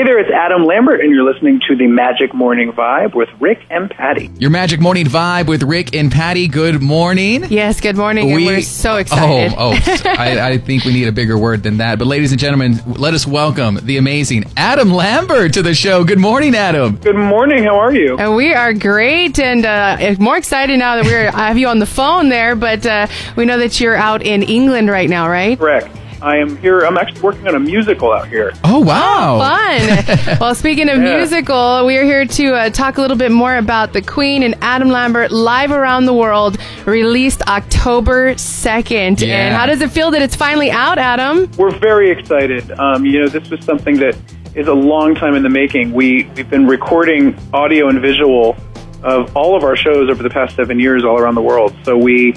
Hey there, it's Adam Lambert, and you're listening to the Magic Morning Vibe with Rick and Patty. Your Magic Morning Vibe with Rick and Patty. Good morning. Yes, good morning. and we're so excited. Oh, oh I, I think we need a bigger word than that. But, ladies and gentlemen, let us welcome the amazing Adam Lambert to the show. Good morning, Adam. Good morning. How are you? And we are great and uh, more excited now that we're I have you on the phone there. But uh, we know that you're out in England right now, right? Correct. I am here. I'm actually working on a musical out here. Oh, wow. Fun. well, speaking of Yeah. musical, we are here to uh, talk a little bit more about the Queen and Adam Lambert live around the world, released October 2nd. Yeah. And how does it feel that it's finally out, Adam? We're very excited. Um, you know, this was something that is a long time in the making. We we've been recording audio and visual of all of our shows over the past seven years all around the world. So we,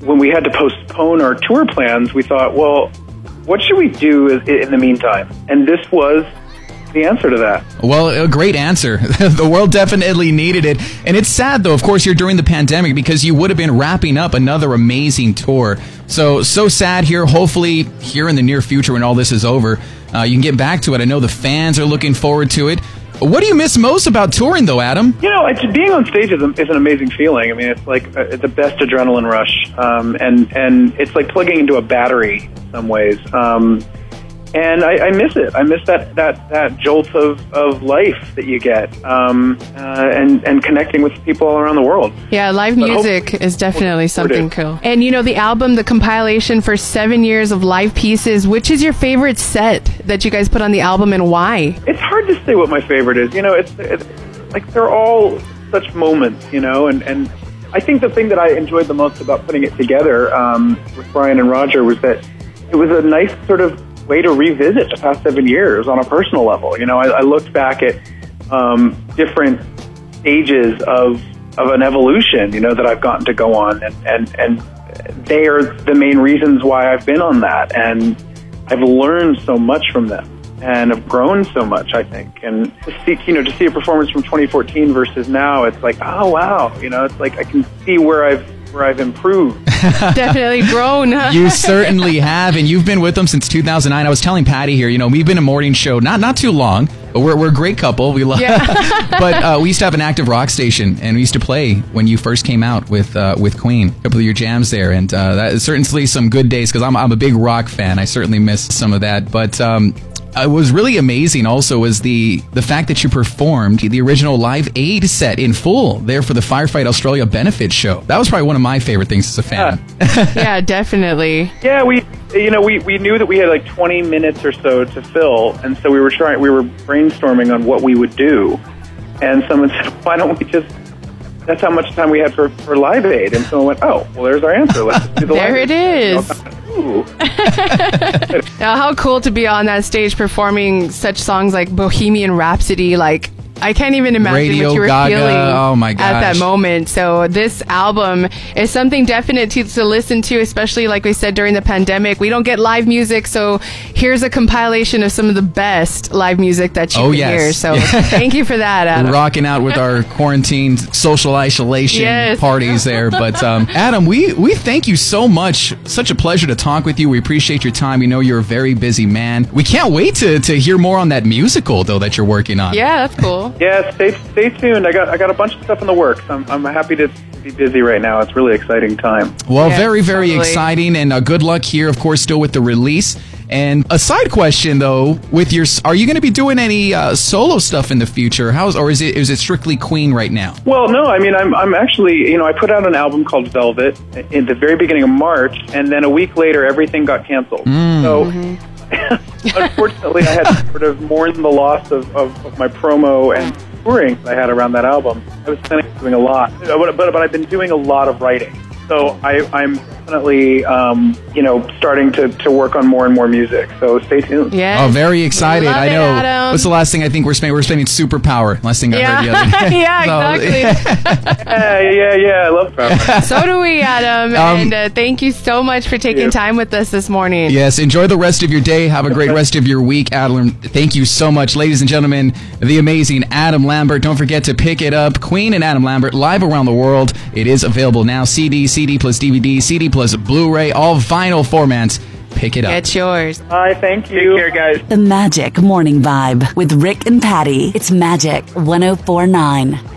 when we had to postpone our tour plans, we thought, well, what should we do in the meantime? And this was the answer to that. Well, a great answer. the world definitely needed it. And it's sad, though, of course, you're during the pandemic because you would have been wrapping up another amazing tour. So, so sad here. Hopefully, here in the near future, when all this is over, uh, you can get back to it. I know the fans are looking forward to it. What do you miss most about touring, though, Adam? You know, it's, being on stage is, a, is an amazing feeling. I mean, it's like uh, the best adrenaline rush, um, and and it's like plugging into a battery in some ways. Um, and I, I miss it. I miss that that that jolt of, of life that you get, um, uh, and and connecting with people all around the world. Yeah, live But music is definitely something cool. And you know, the album, the compilation for seven years of live pieces, which is your favorite set that you guys put on the album and why? It's hard to say what my favorite is. You know, it's, it's like they're all such moments. You know, and and I think the thing that I enjoyed the most about putting it together um, with Brian and Roger was that it was a nice sort of way to revisit the past seven years on a personal level. You know, I, I looked back at um, different stages of of an evolution. You know, that I've gotten to go on, and and and they are the main reasons why I've been on that, and I've learned so much from them. And have grown so much, I think, and to see, you know, to see a performance from 2014 versus now, it's like, oh wow, you know, it's like I can see where I've where I've improved. definitely grown. huh? You certainly have, and you've been with them since 2009. I was telling Patty here, you know, we've been a morning show not not too long, but we're, we're a great couple. We love, but uh, we used to have an active rock station, and we used to play when you first came out with uh, with Queen. A couple of your jams there, and uh, that is certainly some good days because I'm I'm a big rock fan. I certainly miss some of that, but. Um, uh, was really amazing also was the the fact that you performed the original Live Aid set in full there for the Firefight Australia benefit show. That was probably one of my favorite things as a fan. yeah, definitely. Yeah, we you know we, we knew that we had like 20 minutes or so to fill, and so we were trying we were brainstorming on what we would do, and someone said, "Why don't we just?" That's how much time we had for, for Live Aid, and someone went, "Oh, well, there's our answer. Let's do the There Live it Aid." is. Ooh. Now, how cool to be on that stage performing such songs like Bohemian Rhapsody, like I can't even imagine Radio what you were Gaga, feeling oh my at that moment. So this album is something definite to, to listen to, especially like we said during the pandemic. We don't get live music, so here's a compilation of some of the best live music that you Oh, can yes. hear. So thank you for that, Adam. rocking out with our quarantine social isolation Yes. parties there. But um, Adam, we we thank you so much. Such a pleasure to talk with you. We appreciate your time. We know you're a very busy man. We can't wait to to hear more on that musical though that you're working on. Yeah, that's cool. Yeah, stay stay tuned. I got I got a bunch of stuff in the works. I'm I'm happy to be busy right now. It's really exciting time. Well, Yes, very very totally. exciting, and uh, good luck here. Of course, still with the release. And a side question though, with your, are you going to be doing any uh, solo stuff in the future? How's or is it is it strictly Queen right now? Well, no, I mean, I'm, I'm actually, you know, I put out an album called Velvet in the very beginning of March, and then a week later, everything got canceled. So, unfortunately, I had sort of mourn the loss of, of, of my promo and touring I had around that album. I was planning on doing a lot, but, but, but I've been doing a lot of writing. So I, I'm definitely, um, you know, starting to, to work on more and more music. So stay tuned. Yeah. Oh, very excited! Love I it, know. Adam. What's the last thing I think we're spending? We're spending Superpower. Last thing I heard the other Yeah, day. yeah, So- exactly. Yeah, yeah, yeah. I love Power. so do we, Adam. Um, and uh, thank you so much for taking you. time with us this morning. Yes, enjoy the rest of your day. Have a great rest of your week, Adam. Thank you so much, ladies and gentlemen. The amazing Adam Lambert. Don't forget to pick it up. Queen and Adam Lambert live around the world. It is available now. CD, CD plus DVD, CD plus Blu-ray, all vinyl formats. pick it up. It's yours. Bye. Thank you. Take care, guys. The Magic Morning Vibe with Rick and Patty. It's Magic 1049.